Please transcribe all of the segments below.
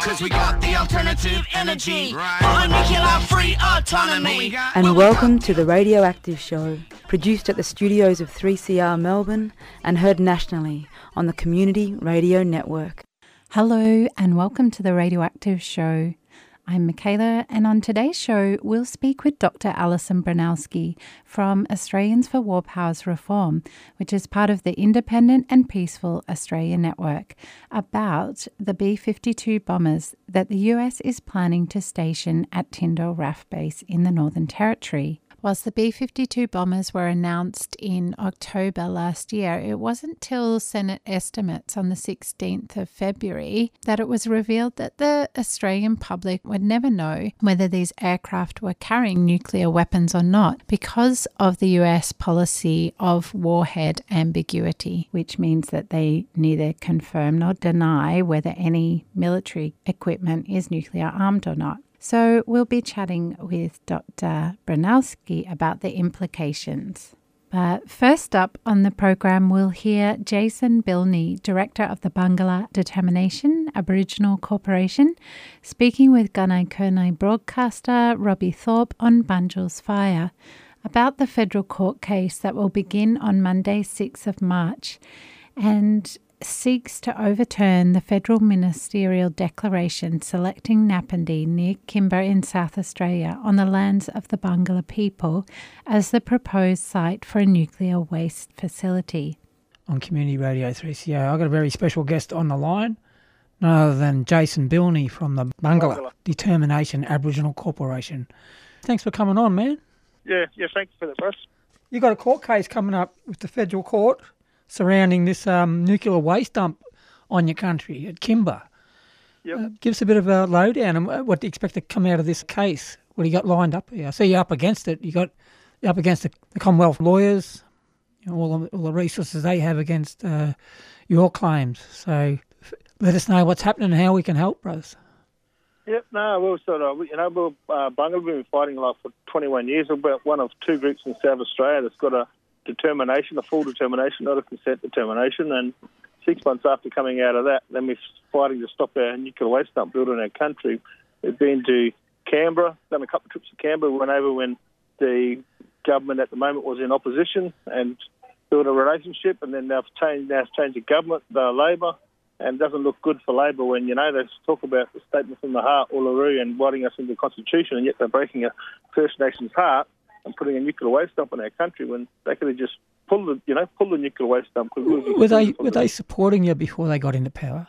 Cause we got the alternative energy. Right. nuclear free autonomy. And welcome to the Radioactive Show, produced at the studios of 3CR Melbourne and heard nationally on the Community Radio Network. Hello, and welcome to the Radioactive Show. I'm Michaela, and on today's show, we'll speak with Dr. Alison Broinowski from Australians for War Powers Reform, which is part of the Independent and Peaceful Australia Network, about the B 52 bombers that the US is planning to station at Tindal RAF Base in the Northern Territory. Whilst the B 52 bombers were announced in October last year, it wasn't till Senate estimates on the 16th of February that it was revealed that the Australian public would never know whether these aircraft were carrying nuclear weapons or not because of the US policy of warhead ambiguity, which means that they neither confirm nor deny whether any military equipment is nuclear armed or not. So we'll be chatting with Dr. Broinowski about the implications. But first up on the program, we'll hear Jason Bilney, Director of the Barngarla Determination Aboriginal Corporation, speaking with Gunai Kurnai broadcaster Robbie Thorpe on Bunjil's fire about the federal court case that will begin on Monday, 6th of March. And seeks to overturn the federal ministerial declaration selecting Napandee near Kimba in South Australia on the lands of the Barngarla people as the proposed site for a nuclear waste facility. On Community Radio 3CR, I've got a very special guest on the line, none other than Jason Bilney from the Barngarla Determination Aboriginal Corporation. Thanks for coming on, man. Yeah, yeah, thanks for the Bruce. You've got a court case coming up with the federal court surrounding this um, nuclear waste dump on your country at Kimba. Yep. Uh, give us a bit of a lowdown and what do you expect to come out of this case? What do you got lined up here? I see you're up against it. You got you're up against the, the Commonwealth lawyers, you know, all, the, all the resources they have against uh, your claims. So f- let us know what's happening and how we can help, brothers. Yep, no, we're sort of, you know, we're, uh, Barngarla, we've been fighting like for 21 years. We're one of two groups in South Australia that's got a determination, a full determination, not a consent determination. And six months after coming out of that, then we're fighting to stop our nuclear waste dump built in our country. We've been to Canberra, done a couple of trips to Canberra. We went over when the government at the moment was in opposition and built a relationship, and then they've changed. Now it's changed the government, the Labor, and doesn't look good for Labor when you know they talk about the statement from the heart, Uluru, and writing us into the Constitution, and yet they're breaking a First Nations heart and putting a nuclear waste dump in our country when they could have just pulled the, you know, pulled the nuclear waste dump. Were they were they supporting you before they got into power?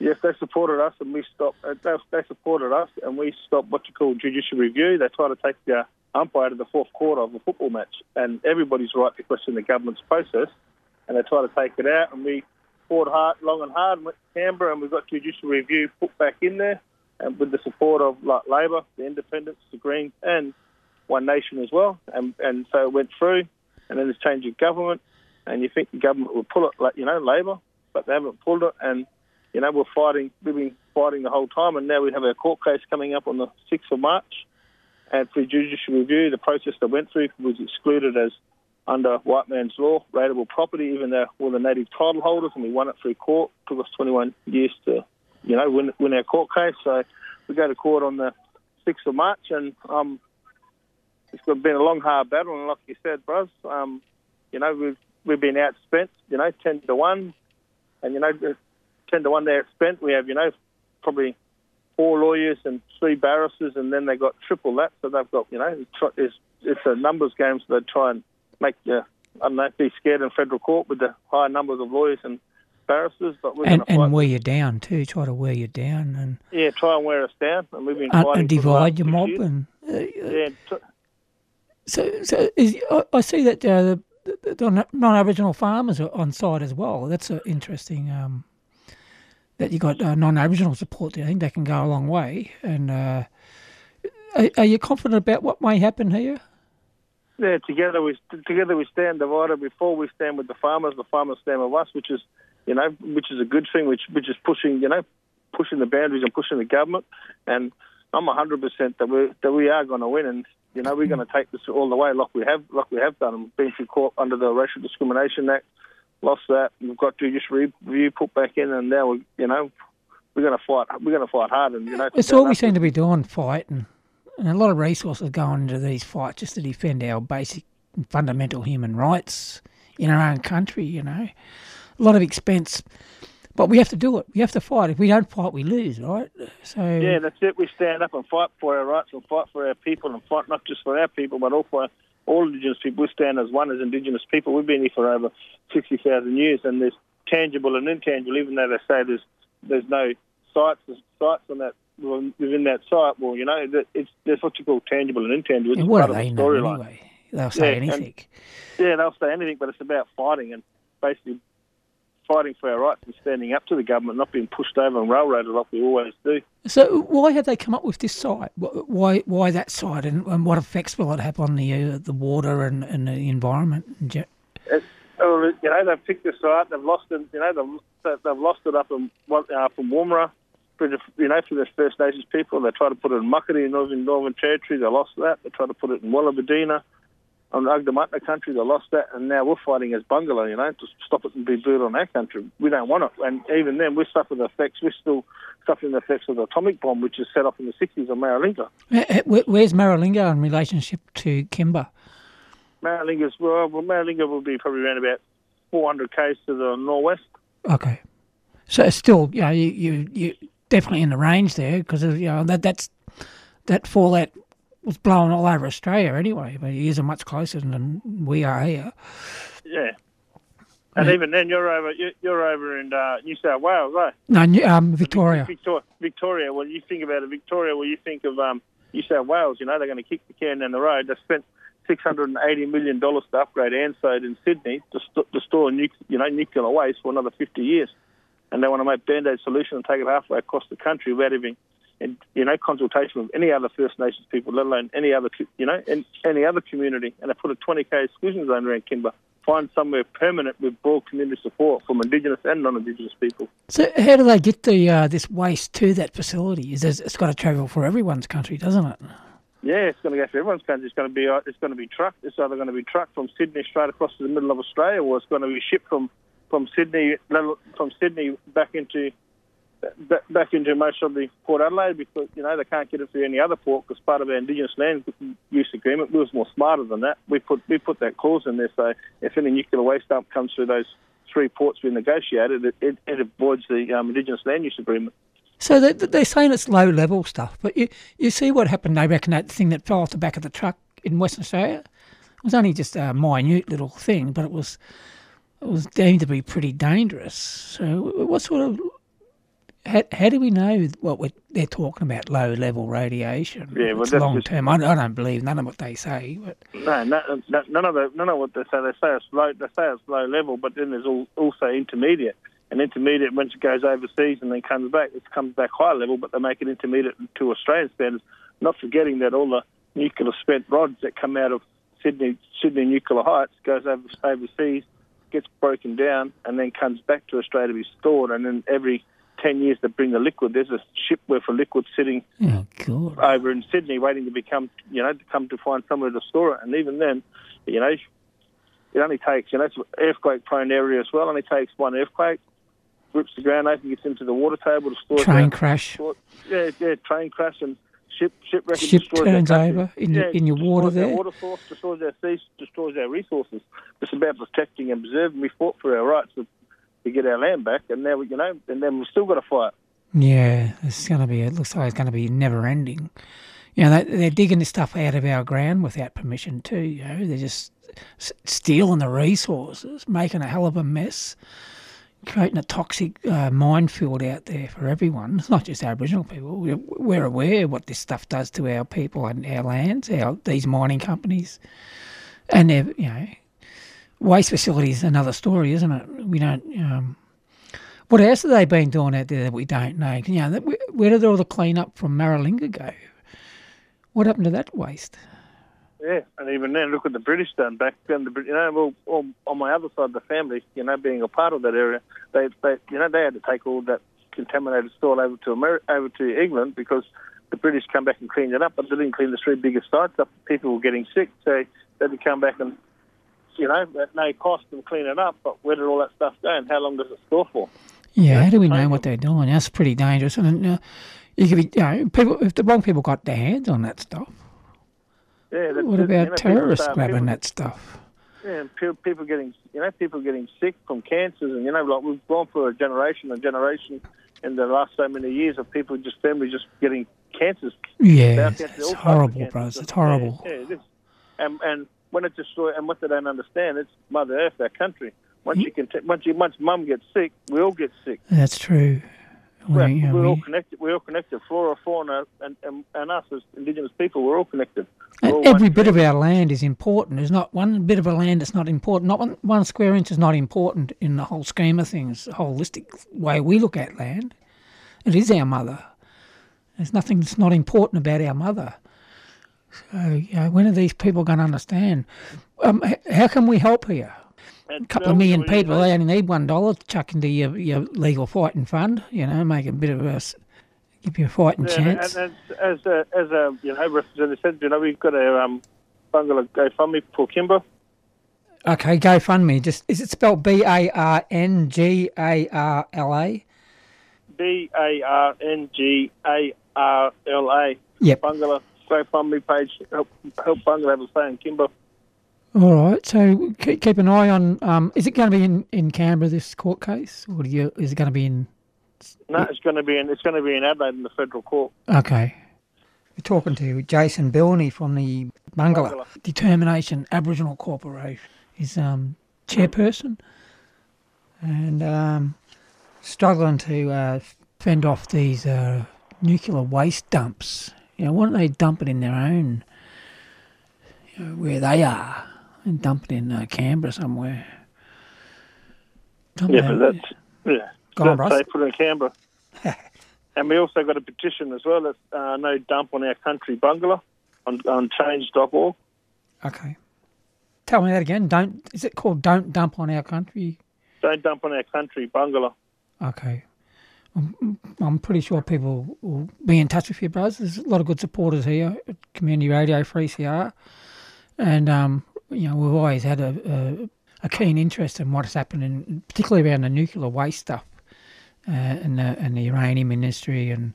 Yes, they supported us, and we stopped. Uh, they, they supported us, and we stopped what you call judicial review. They tried to take the umpire to the fourth quarter of a football match, and everybody's right to question the government's process, and they tried to take it out, and we fought hard, long and hard, and went to Canberra, and we got judicial review put back in there, and with the support of like Labor, the Independents, the Greens, and one Nation as well, and and so it went through, and then there's change of government, and you think the government will pull it, like you know, Labor, but they haven't pulled it, and you know we're fighting, we've been fighting the whole time, and now we have our court case coming up on the sixth of March, and for judicial review, the process that went through was excluded as under white man's law, rateable property, even though we're the native title holders, and we won it through court. It took us 21 years to, you know, win, win our court case. So we go to court on the 6th of March, and um, it's been a long, hard battle, and like you said, bros, um, you know we've we've been outspent, you know, ten to one, and you know, ten to one they're outspent. We have, you know, probably four lawyers and three barristers, and then they've got triple that, so they've got, you know, it's it's a numbers game, so they try and make you, I don't know, be scared in federal court with the high numbers of lawyers and barristers, but we're and, and wear you down too. Try to wear you down and yeah, try and wear us down, and we've been and, divide your mob years. and uh, yeah, t- so, so is, I, see that uh, the, the, non-Aboriginal farmers are on side as well. That's uh, interesting. Um, that you got uh, non-Aboriginal support there. I think that can go a long way. And uh, are, are, you confident about what may happen here? Yeah, together we together we stand divided. Before we stand with the farmers, the farmers stand with us, which is you know which is a good thing. Which which is pushing you know pushing the boundaries and pushing the government. And I'm 100% that we that we are going to win. And you know, we're going to take this all the way, like we have, like we have done. And been through court under the Racial Discrimination Act, lost that. We've got judicial review put back in, and now we, you know, we're going to fight. We're going to fight hard, and you know. It's all we seem to be doing, fighting, and a lot of resources going into these fights just to defend our basic fundamental human rights in our own country. You know, a lot of expense, but we have to do it. We have to fight. If we don't fight, we lose, right? So Yeah, that's it. We stand up and fight for our rights and fight for our people and fight not just for our people, but also for all Indigenous people. We stand as one as Indigenous people. We've been here for over 60,000 years, and there's tangible and intangible, even though they say there's there's no sites sites on that within that site. Well, you know, that it's there's what you call tangible and intangible. It's and what part do of the they know storyline. anyway? They'll say Yeah, and- anything. Yeah, they'll say anything, but it's about fighting and basically fighting for our rights and standing up to the government, not being pushed over and railroaded like we always do. So why have they come up with this site? Why why that site, and, and what effects will it have on the uh, the water and, and the environment? It's, you know, they've picked the site, they've lost it, you know, they've, they've lost it up in, what- uh, from Woomera, for the, you know, for the First Nations people. They tried to put it in Muckaty in Northern, Northern Territory, they lost that. They tried to put it in Wallerberdina on the Adnyamathanha country, they lost that. And now we're fighting as Barngarla, you know, to stop it and be built on our country. We don't want it. And even then, we suffer the effects, we're still suffering the effects of the atomic bomb, which was set off in the 60s on Maralinga. Eh, eh, where- Where's Maralinga in relationship to Kimba? Maralinga's, well, well, Maralinga will be probably around about 400 k's to the northwest. Okay, so it's still you know you you you definitely in the range there because you know that that's that fallout was blowing all over Australia anyway, but it is much closer than we are here. Yeah. And Yeah. even then, you're over you- you're over in uh, New South Wales, right? No, New- um, Victoria. Victoria. Victoria. When you think about it, Victoria, well, you think of um, New South Wales. You know, they're going to kick the can down the road. They spent six hundred and eighty million dollars to upgrade ANSTO in Sydney to, st- to store nu- you know nuclear waste for another fifty years, and they want to make band-aid solution and take it halfway across the country without having. And you know, consultation with any other First Nations people, let alone any other, you know, in, any other community, and they put a 20k exclusion zone around Kimba. Find somewhere permanent with broad community support from Indigenous and non-Indigenous people. So how do they get the uh, this waste to that facility? Is it's got to travel for everyone's country, doesn't it? Yeah, it's going to go for everyone's country. It's going to be uh, it's going to be trucked. It's either going to be trucked from Sydney straight across to the middle of Australia, or it's going to be shipped from from Sydney from Sydney back into back, into most of the Port Adelaide because you know they can't get it through any other port because part of our Indigenous land use agreement. We was more smarter than that. We put we put that clause in there so if any nuclear waste dump comes through those three ports we negotiated, it, it, it avoids the um, Indigenous land use agreement. So they, they're saying it's low level stuff, but you you see what happened? They reckon that thing that fell off the back of the truck in Western Australia it was only just a minute little thing, but it was it was deemed to be pretty dangerous. So what sort of how, how do we know what we're, they're talking about? Low level radiation. Yeah, well, it's long just- term. I, I don't believe none of what they say, but No, no, no, none of the, none of what they say. They say it's low. They say it's low level, but then there's all, also intermediate. And intermediate, once it goes overseas and then comes back, it comes back high level, but they make it intermediate to Australian standards. Not forgetting that all the nuclear spent rods that come out of Sydney, Sydney Nuclear Heights goes over, overseas, gets broken down, and then comes back to Australia to be stored. And then every ten years to bring the liquid. There's a ship worth of liquid sitting oh god. over in Sydney waiting to become, you know, to come to find somewhere to store it. And even then, you know, it only takes, you know, it's an earthquake prone area as well. only takes one earthquake, rips the ground open, gets into the water table to store Train it. crash. Store, yeah, yeah, train crash and ship shipwreck. Ship turns over in your- Yeah, in your water there. water source, destroys our seas, destroys our resources. It's about protecting and preserving. We fought for our rights to get our land back, and now we, you know, and then we've still got to fight. Yeah, it's going to be. It looks like it's going to be never ending. You know, they, they're digging this stuff out of our ground without permission too. You know, they're just stealing the resources, making a hell of a mess, creating a toxic uh, minefield out there for everyone. It's not just Aboriginal people. We're, we're aware what this stuff does to our people and our lands. Our these mining companies, and they're you know, waste facilities. Another story, isn't it? We don't. Um, what else have they been doing out there that we don't know? You know, where, did all the clean up from Maralinga go? What happened to that waste? Yeah, and even then, look at the British done back then. The you know, well, on, my other side of the family, you know, being a part of that area, they, they, you know, they had to take all that contaminated soil over to over to England because the British come back and cleaned it up, but they didn't clean the three biggest sites up. People were getting sick, so they had to come back and, you know, at no cost and clean it up. But where did all that stuff go, and how long does it store for? Yeah, how do we know what they're doing? That's pretty dangerous. And uh, you could be, you know, people if the wrong people got their hands on that stuff. Yeah, that, What about you know, people terrorists start- grabbing people, that stuff? Yeah, and pe- people getting, you know, people getting sick from cancers, and you know, like we've gone for a generation, a generation in the last so many years of people just families just getting cancers. Yeah, it's, cancer, all types of horrible, bros. It's Yeah, horrible. Yeah, it is. And and when it destroys, and what they don't understand, it's Mother Earth, our country. Once you hmm. can, t- once you, once Mum gets sick, we all get sick. That's true. We, We're, we're all connected. We're all connected. Flora, fauna, and, and, and us as Indigenous people, we're all connected. We're all every bit team. of our land is important. There's not one bit of a land that's not important. Not one, one square inch is not important in the whole scheme of things, the holistic way we look at land. It is our mother. There's nothing that's not important about our mother. So, you know, when are these people going to understand? Um, how can we help here? A couple no, of million people, they only need one dollar to chuck into your, your legal fighting fund, you know, make a bit of a, give you a fighting Yeah, chance. And, and as a, as a you know representative said, you know we've got a um, Barngarla GoFundMe for Kimba. Okay, GoFundMe. Just is it spelled B A R N G A R L A? B A R N G A R L A. Yep. Barngarla GoFundMe page. Help, help Barngarla have a say in Kimba. All right. So keep, keep an eye on. Um, is it going to be in, in Canberra this court case, or do you, is it going to be in? No, it's going to be in it's going to be in Adelaide in the federal court. Okay. We're talking to Jason Bilney from the Barngarla, Barngarla. Determination Aboriginal Corporation. He's um, chairperson and um, struggling to uh, fend off these uh, nuclear waste dumps. You know, why don't they dump it in their own, you know, where they are, and dump it in uh, Canberra somewhere? Dump Yeah, but out- that's yeah. Go That's Russ. they put in Canberra. and we also got a petition as well. That's uh, no dump on our country Barngarla on on change.org. Okay. Tell me that again. Don't is it called Don't Dump on Our Country? Don't dump on our country Barngarla. Okay. I'm, pretty sure people will be in touch with you, bros. There's a lot of good supporters here at Community Radio 3CR. And, um, you know, we've always had a, a, a keen interest in what's happening, particularly around the nuclear waste stuff uh, and, the, and the uranium industry and,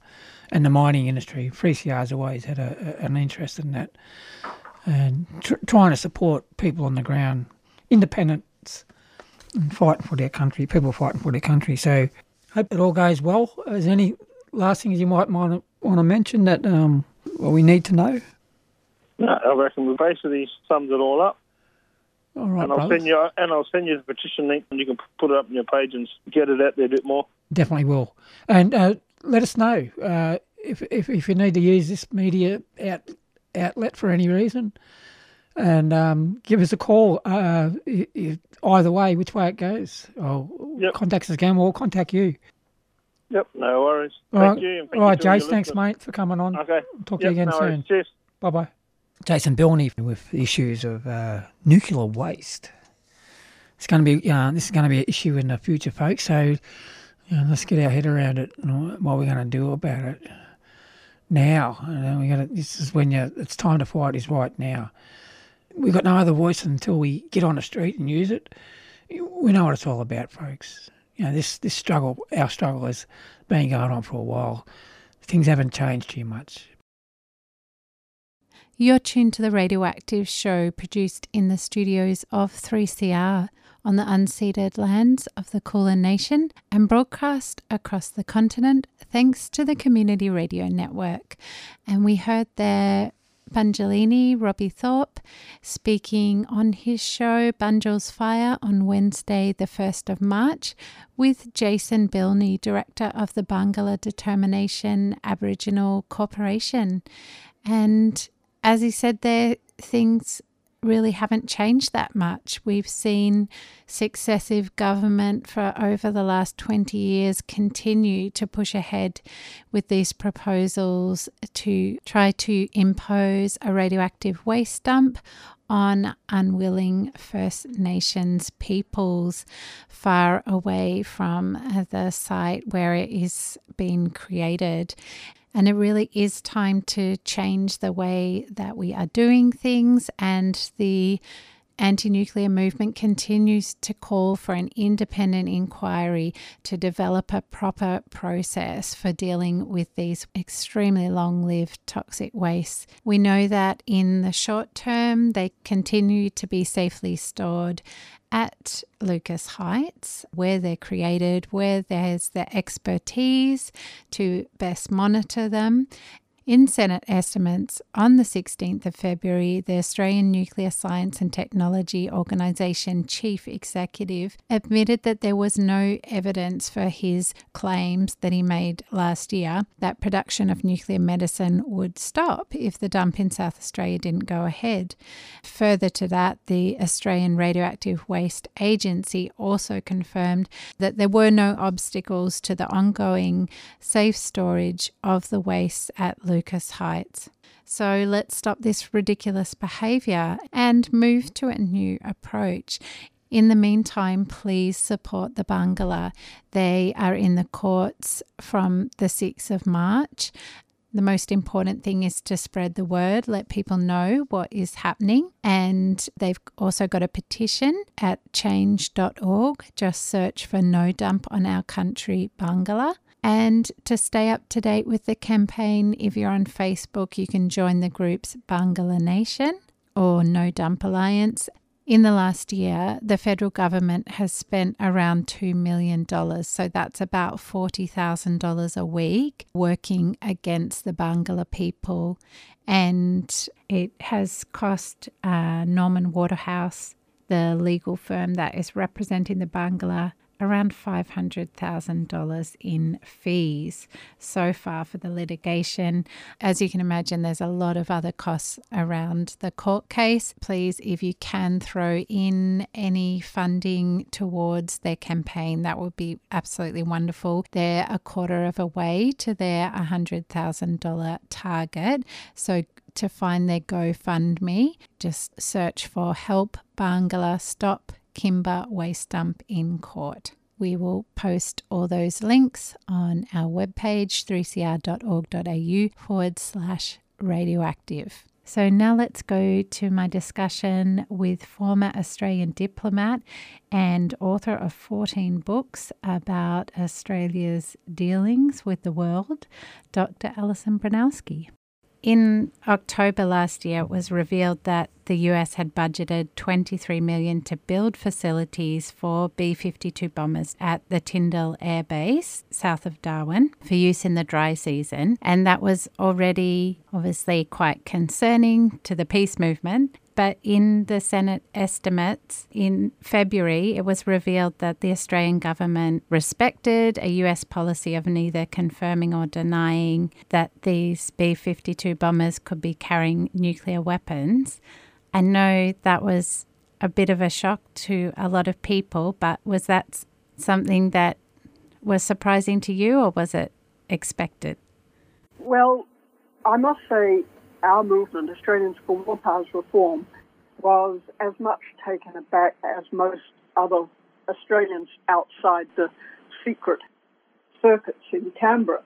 and the mining industry. 3CR has always had a, a, an interest in that and tr- trying to support people on the ground, independents, and fighting for their country, people fighting for their country. So, hope it all goes well. Is there any last things you might want to, want to mention that um, well, we need to know? No, I reckon we basically summed it all up. All right, and I'll brothers. send you and I'll send you the petition link, and you can put it up on your page and get it out there a bit more. Definitely will. And uh, let us know uh, if, if if you need to use this media out, outlet for any reason. And um, give us a call. Uh, i- i- either way, which way it goes. Or Yep. contact us again. We'll contact you. Yep, no worries. All Thank right. you. and thank All you right, to all your Jace. Thanks, listeners. mate, for coming on. Okay. Talk to you again no worries. soon. Cheers. Bye bye. Jason Bilney with issues of uh, nuclear waste. It's going to be uh, this is going to be an issue in the future, folks. So you know, let's get our head around it and what we're going to do about it now. And then we got to, this is when you, it's time to fight. Is right now. We've got no other voice until we get on the street and use it. We know what it's all about, folks. You know this this struggle, our struggle, has been going on for a while. Things haven't changed too much. You're tuned to the Radioactive Show produced in the studios of 3CR on the unceded lands of the Kulin Nation and broadcast across the continent thanks to the Community Radio Network. And we heard there Bungelini, Robbie Thorpe, speaking on his show Bunjil's Fire on Wednesday, the 1st of March, with Jason Bilney, Director of the Barngarla Determination Aboriginal Corporation. And as he said there, things really haven't changed that much. We've seen successive government for over the last 20 years continue to push ahead with these proposals to try to impose a radioactive waste dump on unwilling First Nations peoples far away from the site where it is being created. And it really is time to change the way that we are doing things and the anti nuclear movement continues to call for an independent inquiry to develop a proper process for dealing with these extremely long lived toxic wastes. We know that in the short term, they continue to be safely stored at Lucas Heights, where they're created, where there's the expertise to best monitor them, in Senate estimates on the 16th of February, the Australian Nuclear Science and Technology Organisation chief executive admitted that there was no evidence for his claims that he made last year that production of nuclear medicine would stop if the dump in South Australia didn't go ahead. Further to that, the Australian Radioactive Waste Agency also confirmed that there were no obstacles to the ongoing safe storage of the waste at Lucas Heights. So let's stop this ridiculous behaviour and move to a new approach. In the meantime, please support the Barngarla. They are in the courts from the 6th of March. The most important thing is to spread the word, let people know what is happening. And they've also got a petition at change.org. Just search for No Dump on Our Country Barngarla. And to stay up to date with the campaign, if you're on Facebook, you can join the groups Barngarla Nation or No Dump Alliance. In the last year, the federal government has spent around $2 million, so that's about $40,000 a week working against the Barngarla people. And it has cost uh, Norman Waterhouse, the legal firm that is representing the Barngarla, around $500,000 in fees so far for the litigation. As you can imagine, there's a lot of other costs around the court case. Please, if you can throw in any funding towards their campaign, that would be absolutely wonderful. They're a quarter of a way to their $100,000 target. So to find their GoFundMe, just search for Help Barngarla Stop Kimba Waste Dump in Court. We will post all those links on our webpage, 3cr.org.au forward slash radioactive. So now let's go to my discussion with former Australian diplomat and author of 14 books about Australia's dealings with the world, Dr. Alison Broinowski. In October last year, it was revealed that the US had budgeted 23 million to build facilities for B-52 bombers at the Tindal Air Base south of Darwin for use in the dry season, and that was already obviously quite concerning to the peace movement but in the Senate estimates in February, it was revealed that the Australian government respected a US policy of neither confirming or denying that these B 52 bombers could be carrying nuclear weapons. I know that was a bit of a shock to a lot of people, but was that something that was surprising to you or was it expected? Well, I must say our movement, Australians for War Powers Reform, was as much taken aback as most other Australians outside the secret circuits in Canberra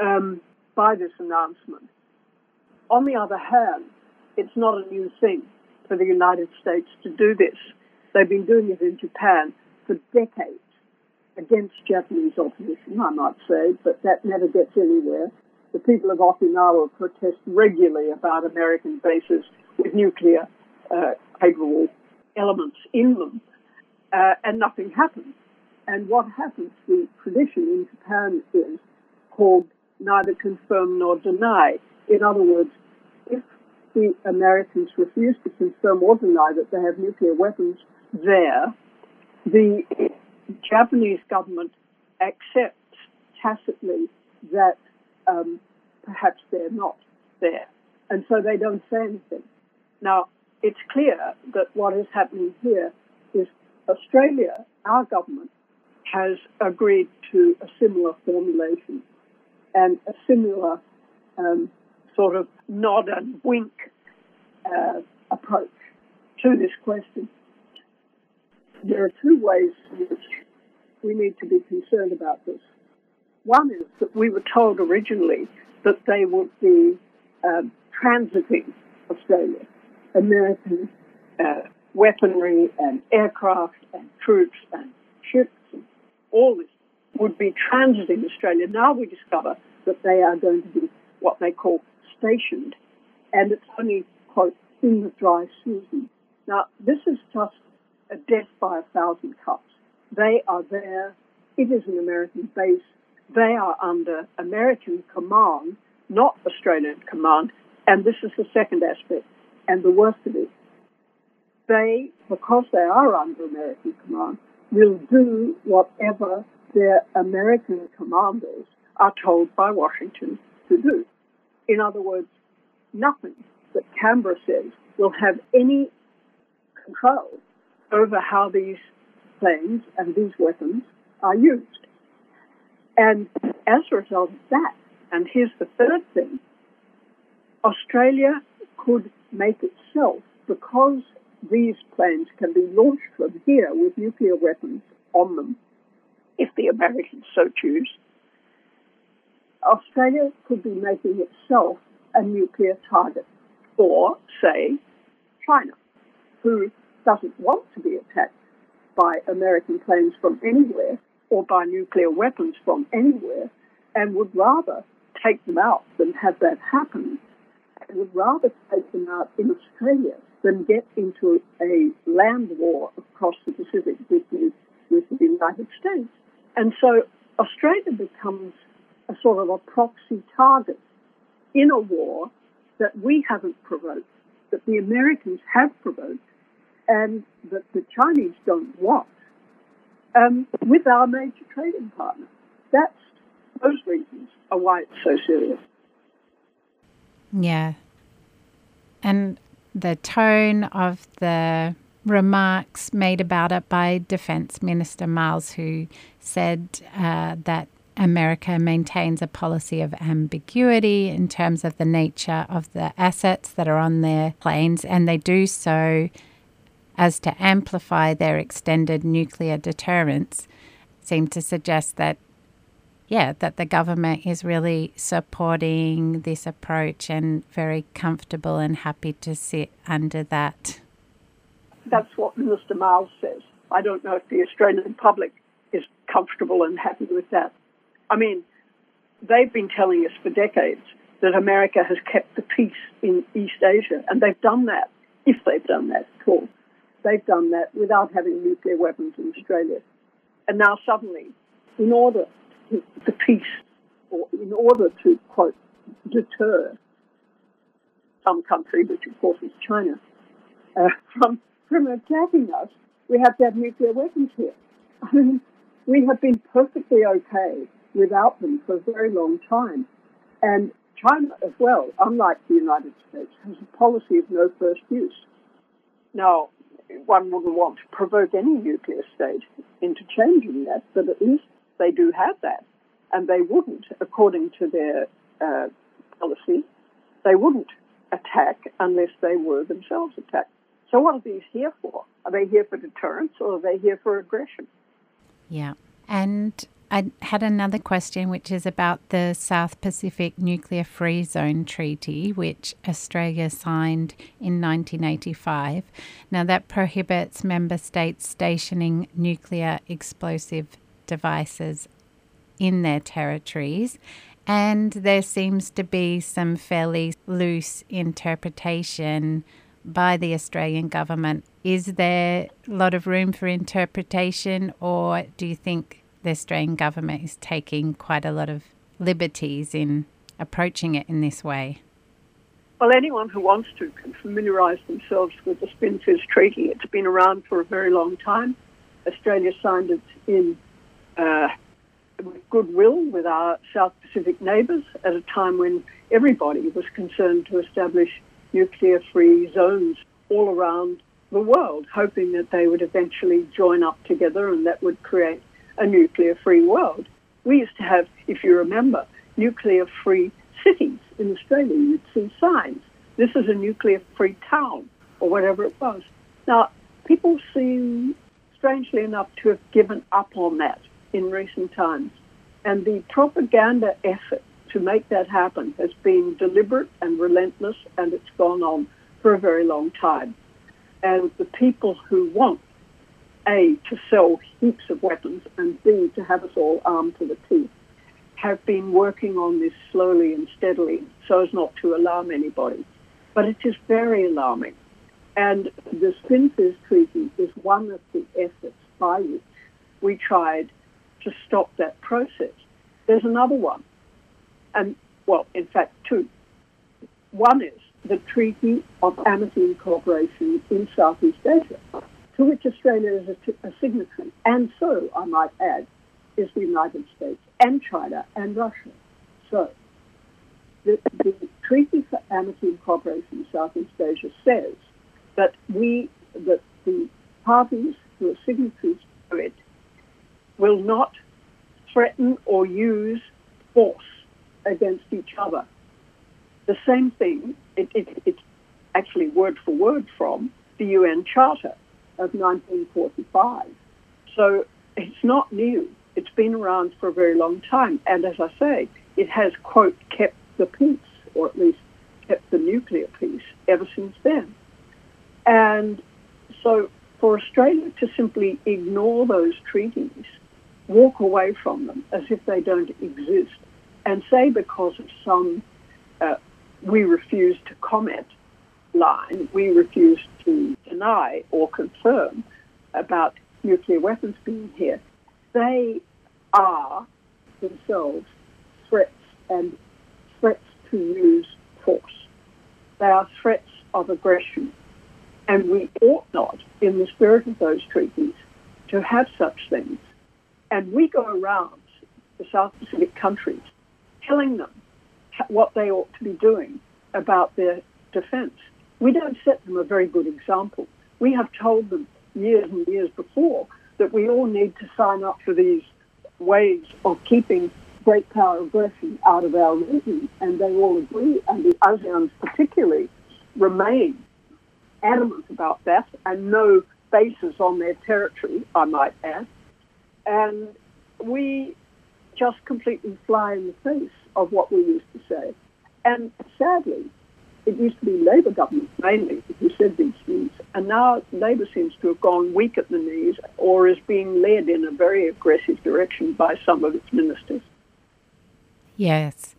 um, by this announcement. On the other hand, it's not a new thing for the United States to do this. They've been doing it in Japan for decades against Japanese opposition, I might say, but that never gets anywhere the people of Okinawa protest regularly about American bases with nuclear uh, elements in them, uh, and nothing happens. And what happens, the tradition in Japan is called neither confirm nor deny. In other words, if the Americans refuse to confirm or deny that they have nuclear weapons there, the Japanese government accepts tacitly that um, perhaps they're not there. And so they don't say anything. Now, it's clear that what is happening here is Australia, our government, has agreed to a similar formulation and a similar um, sort of nod and wink uh, approach to this question. There are two ways in which we need to be concerned about this. One is that we were told originally that they would be um, transiting Australia, American uh, weaponry and aircraft and troops and ships and all this would be transiting Australia. Now we discover that they are going to be what they call stationed, and it's only, quote, in the dry season. Now, this is just a death by a thousand cuts. They are there. It is an American base. They are under American command, not Australian command. And this is the second aspect and the worst of it. They, because they are under American command, will do whatever their American commanders are told by Washington to do. In other words, nothing that Canberra says will have any control over how these planes and these weapons are used. And as a result of that, and here's the third thing, Australia could make itself, because these planes can be launched from here with nuclear weapons on them, if the Americans so choose, Australia could be making itself a nuclear target for, say, China, who doesn't want to be attacked by American planes from anywhere or buy nuclear weapons from anywhere and would rather take them out than have that happen and would rather take them out in Australia than get into a land war across the Pacific with the, with the United States. And so Australia becomes a sort of a proxy target in a war that we haven't provoked, that the Americans have provoked, and that the Chinese don't want um, with our major trading partner. That's those reasons are why it's so serious. Yeah. And the tone of the remarks made about it by Defense Minister Marles, who said uh, that America maintains a policy of ambiguity in terms of the nature of the assets that are on their planes, and they do so as to amplify their extended nuclear deterrence, seem to suggest that, yeah, that the government is really supporting this approach and very comfortable and happy to sit under that. That's what Minister Marles says. I don't know if the Australian public is comfortable and happy with that. I mean, they've been telling us for decades that America has kept the peace in East Asia, and they've done that, if they've done that at all they've done that without having nuclear weapons in Australia. And now suddenly, in order to, peace, or in order to, quote, deter some country, which of course is China, uh, from, from attacking us, we have to have nuclear weapons here. I mean, we have been perfectly okay without them for a very long time. And China as well, unlike the United States, has a policy of no first use. Now, one wouldn't want to provoke any nuclear state into changing that, but at least they do have that. And they wouldn't, according to their uh, policy, they wouldn't attack unless they were themselves attacked. So, what are these here for? Are they here for deterrence or are they here for aggression? Yeah. And I had another question, which is about the South Pacific Nuclear Free Zone Treaty, which Australia signed in 1985. Now, that prohibits member states stationing nuclear explosive devices in their territories. And there seems to be some fairly loose interpretation by the Australian government. Is there a lot of room for interpretation, or do you think the Australian government is taking quite a lot of liberties in approaching it in this way? Well, anyone who wants to can familiarise themselves with the Spinfizz Treaty. It's been around for a very long time. Australia signed it in uh, goodwill with our South Pacific neighbours at a time when everybody was concerned to establish nuclear free zones all around the world, hoping that they would eventually join up together and that would create a nuclear free world. We used to have, if you remember, nuclear free cities in Australia. You'd see signs. This is a nuclear free town, or whatever it was. Now, people seem, strangely enough, to have given up on that in recent times. And the propaganda effort to make that happen has been deliberate and relentless, and it's gone on for a very long time. And the people who want, A, to sell heaps of weapons, and B, to have us all armed to the teeth, have been working on this slowly and steadily so as not to alarm anybody. But it is very alarming. And the Spinfizz Treaty is one of the efforts by which we tried to stop that process. There's another one, and well, in fact, two. One is the Treaty of Amity and Cooperation in Southeast Asia, to which Australia is a, signatory, and so, I might add, is the United States and China and Russia. So, the, the Treaty for Amity and Cooperation in Southeast Asia says that we, that the parties who are signatories to it, will not threaten or use force against each other. The same thing, it, it, it's actually word for word from the UN Charter of 1945. So it's not new. It's been around for a very long time. And as I say, it has, quote, kept the peace, or at least kept the nuclear peace ever since then. And so for Australia to simply ignore those treaties, walk away from them as if they don't exist, and say because of some uh, we refuse to comment line, we refuse to deny or confirm about nuclear weapons being here, they are themselves threats and threats to use force. They are threats of aggression. And we ought not, in the spirit of those treaties, to have such things. And we go around the South Pacific countries telling them what they ought to be doing about their defense. We don't set them a very good example. We have told them years and years before that we all need to sign up for these ways of keeping great power aggression out of our region, and they all agree, and the ASEANs particularly remain adamant about that, and no bases on their territory, I might add. And we just completely fly in the face of what we used to say. And sadly, it used to be Labor governments mainly who said these things, and now Labor seems to have gone weak at the knees or is being led in a very aggressive direction by some of its ministers. Yes.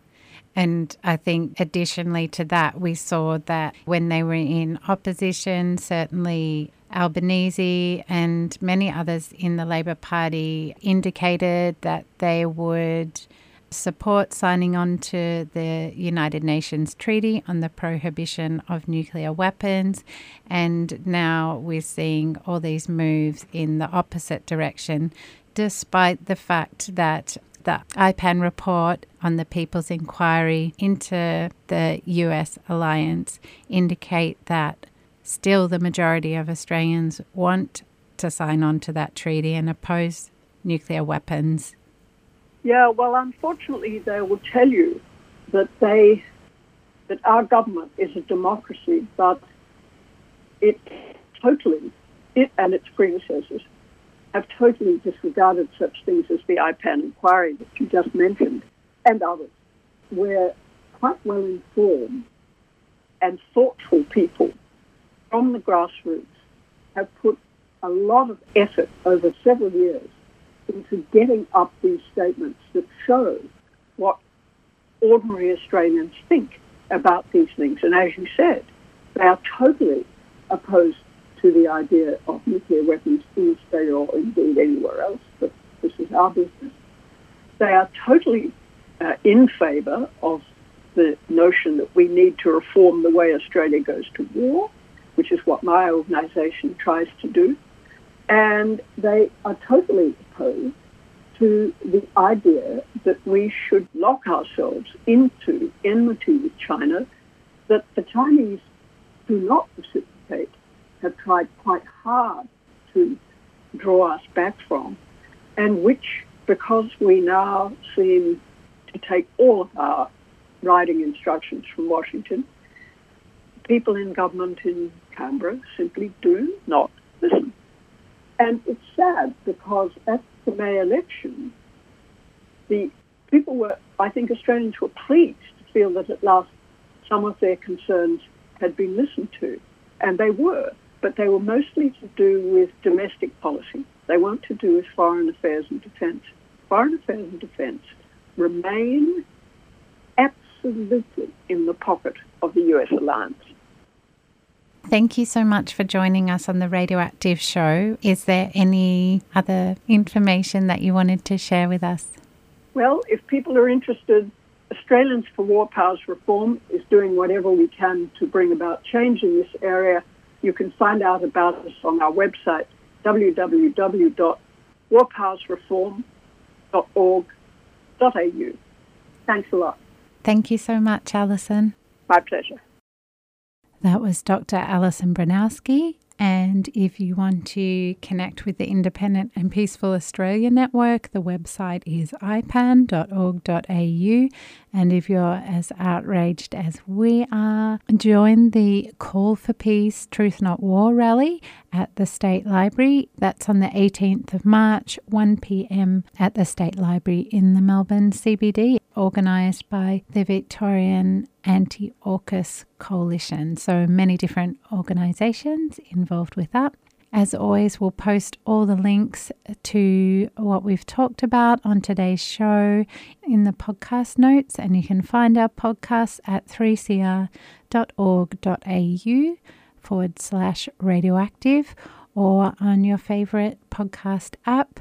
And I think additionally to that, we saw that when they were in opposition, certainly Albanese and many others in the Labor Party indicated that they would support signing on to the United Nations Treaty on the Prohibition of Nuclear Weapons. And now we're seeing all these moves in the opposite direction, despite the fact that the IPAN report on the People's Inquiry into the US alliance indicate that still the majority of Australians want to sign on to that treaty and oppose nuclear weapons. Yeah, well, unfortunately, they will tell you that they that our government is a democracy, but it totally, it and its predecessors have totally disregarded such things as the IPAN inquiry that you just mentioned and others, where quite well informed and thoughtful people from the grassroots have put a lot of effort over several years into getting up these statements that show what ordinary Australians think about these things. And as you said, they are totally opposed to the idea of nuclear weapons in Australia or indeed anywhere else, but this is our business. They are totally uh, in favour of the notion that we need to reform the way Australia goes to war, which is what my organisation tries to do. And they are totally opposed to the idea that we should lock ourselves into enmity with China, that the Chinese do not reciprocate have tried quite hard to draw us back from, and which, because we now seem to take all of our writing instructions from Washington, people in government in Canberra simply do not listen. And it's sad because at the May election, the people were, I think Australians were pleased to feel that at last some of their concerns had been listened to. And they were but they were mostly to do with domestic policy. They weren't to do with foreign affairs and defence. Foreign affairs and defence remain absolutely in the pocket of the US alliance. Thank you so much for joining us on the Radioactive Show. Is there any other information that you wanted to share with us? Well, if people are interested, Australians for War Powers Reform is doing whatever we can to bring about change in this area. You can find out about us on our website, www.warpowersreform.org.au. Thanks a lot. Thank you so much, Alison. My pleasure. That was Dr. Alison Broinowski. And if you want to connect with the Independent and Peaceful Australia Network, the website is ipan.org.au. And if you're as outraged as we are, join the Call for Peace, Truth Not War rally at the State Library. That's on the 18th of March, 1 pm at the State Library in the Melbourne CBD, organised by the Victorian Anti AUKUS Coalition. So many different organisations involved with that. As always, we'll post all the links to what we've talked about on today's show in the podcast notes, and you can find our podcast at 3cr.org.au forward slash radioactive or on your favourite podcast app.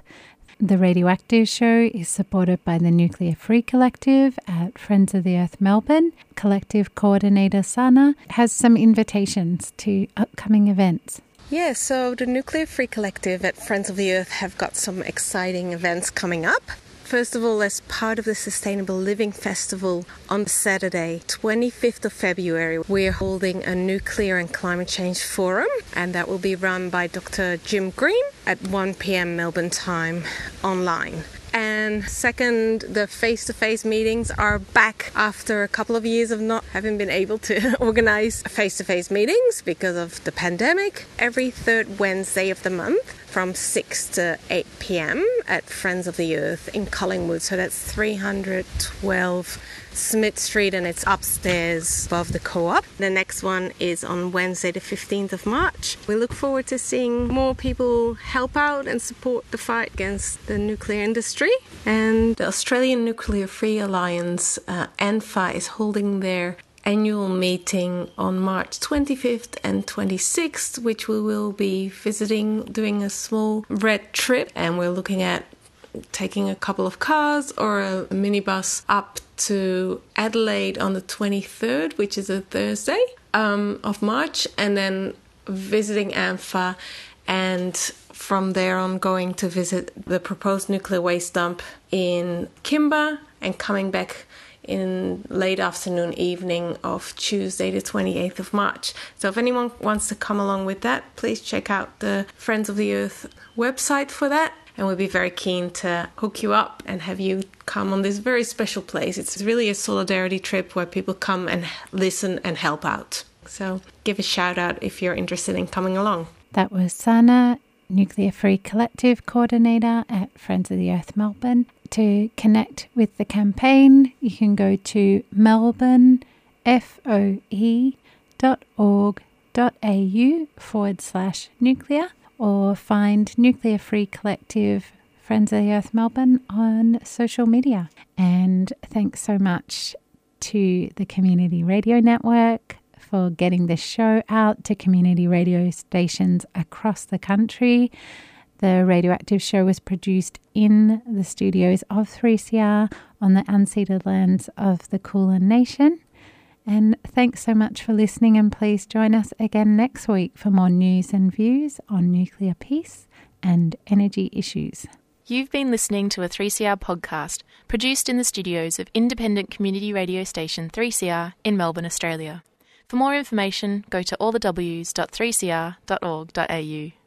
The Radioactive Show is supported by the Nuclear Free Collective at Friends of the Earth Melbourne. Collective coordinator Sana has some invitations to upcoming events. Yeah, so the Nuclear Free Collective at Friends of the Earth have got some exciting events coming up. First of all, as part of the Sustainable Living Festival on Saturday, 25th of February, we're holding a nuclear and climate change forum, and that will be run by Dr. Jim Green at 1 p.m. Melbourne time online. And second, the face to face meetings are back after a couple of years of not having been able to organize face to face meetings because of the pandemic. Every third Wednesday of the month from 6 to 8 p.m. at Friends of the Earth in Collingwood. So that's 312 Smith Street and it's upstairs above the co op. The next one is on Wednesday, the 15th of March. We look forward to seeing more people help out and support the fight against the nuclear industry. And the Australian Nuclear Free Alliance, uh, ANFA, is holding their annual meeting on March 25th and 26th, which we will be visiting, doing a small red trip, and we're looking at taking a couple of cars or a minibus up to Adelaide on the 23rd, which is a Thursday um, of March, and then visiting ANFA and from there on going to visit the proposed nuclear waste dump in Kimba and coming back in late afternoon evening of Tuesday the 28th of March. So if anyone wants to come along with that, please check out the Friends of the Earth website for that and we'll be very keen to hook you up and have you come on this very special place. It's really a solidarity trip where people come and listen and help out. So give a shout out if you're interested in coming along. That was Sana, Nuclear Free Collective Coordinator at Friends of the Earth Melbourne. To connect with the campaign, you can go to melbournefoe.org.au forward slash nuclear or find Nuclear Free Collective Friends of the Earth Melbourne on social media. And thanks so much to the Community Radio Network for getting this show out to community radio stations across the country. The Radioactive Show was produced in the studios of 3CR on the unceded lands of the Kulin Nation. And thanks so much for listening, and please join us again next week for more news and views on nuclear peace and energy issues. You've been listening to a 3CR podcast produced in the studios of independent community radio station 3CR in Melbourne, Australia. For more information, go to allthews.3cr.org.au.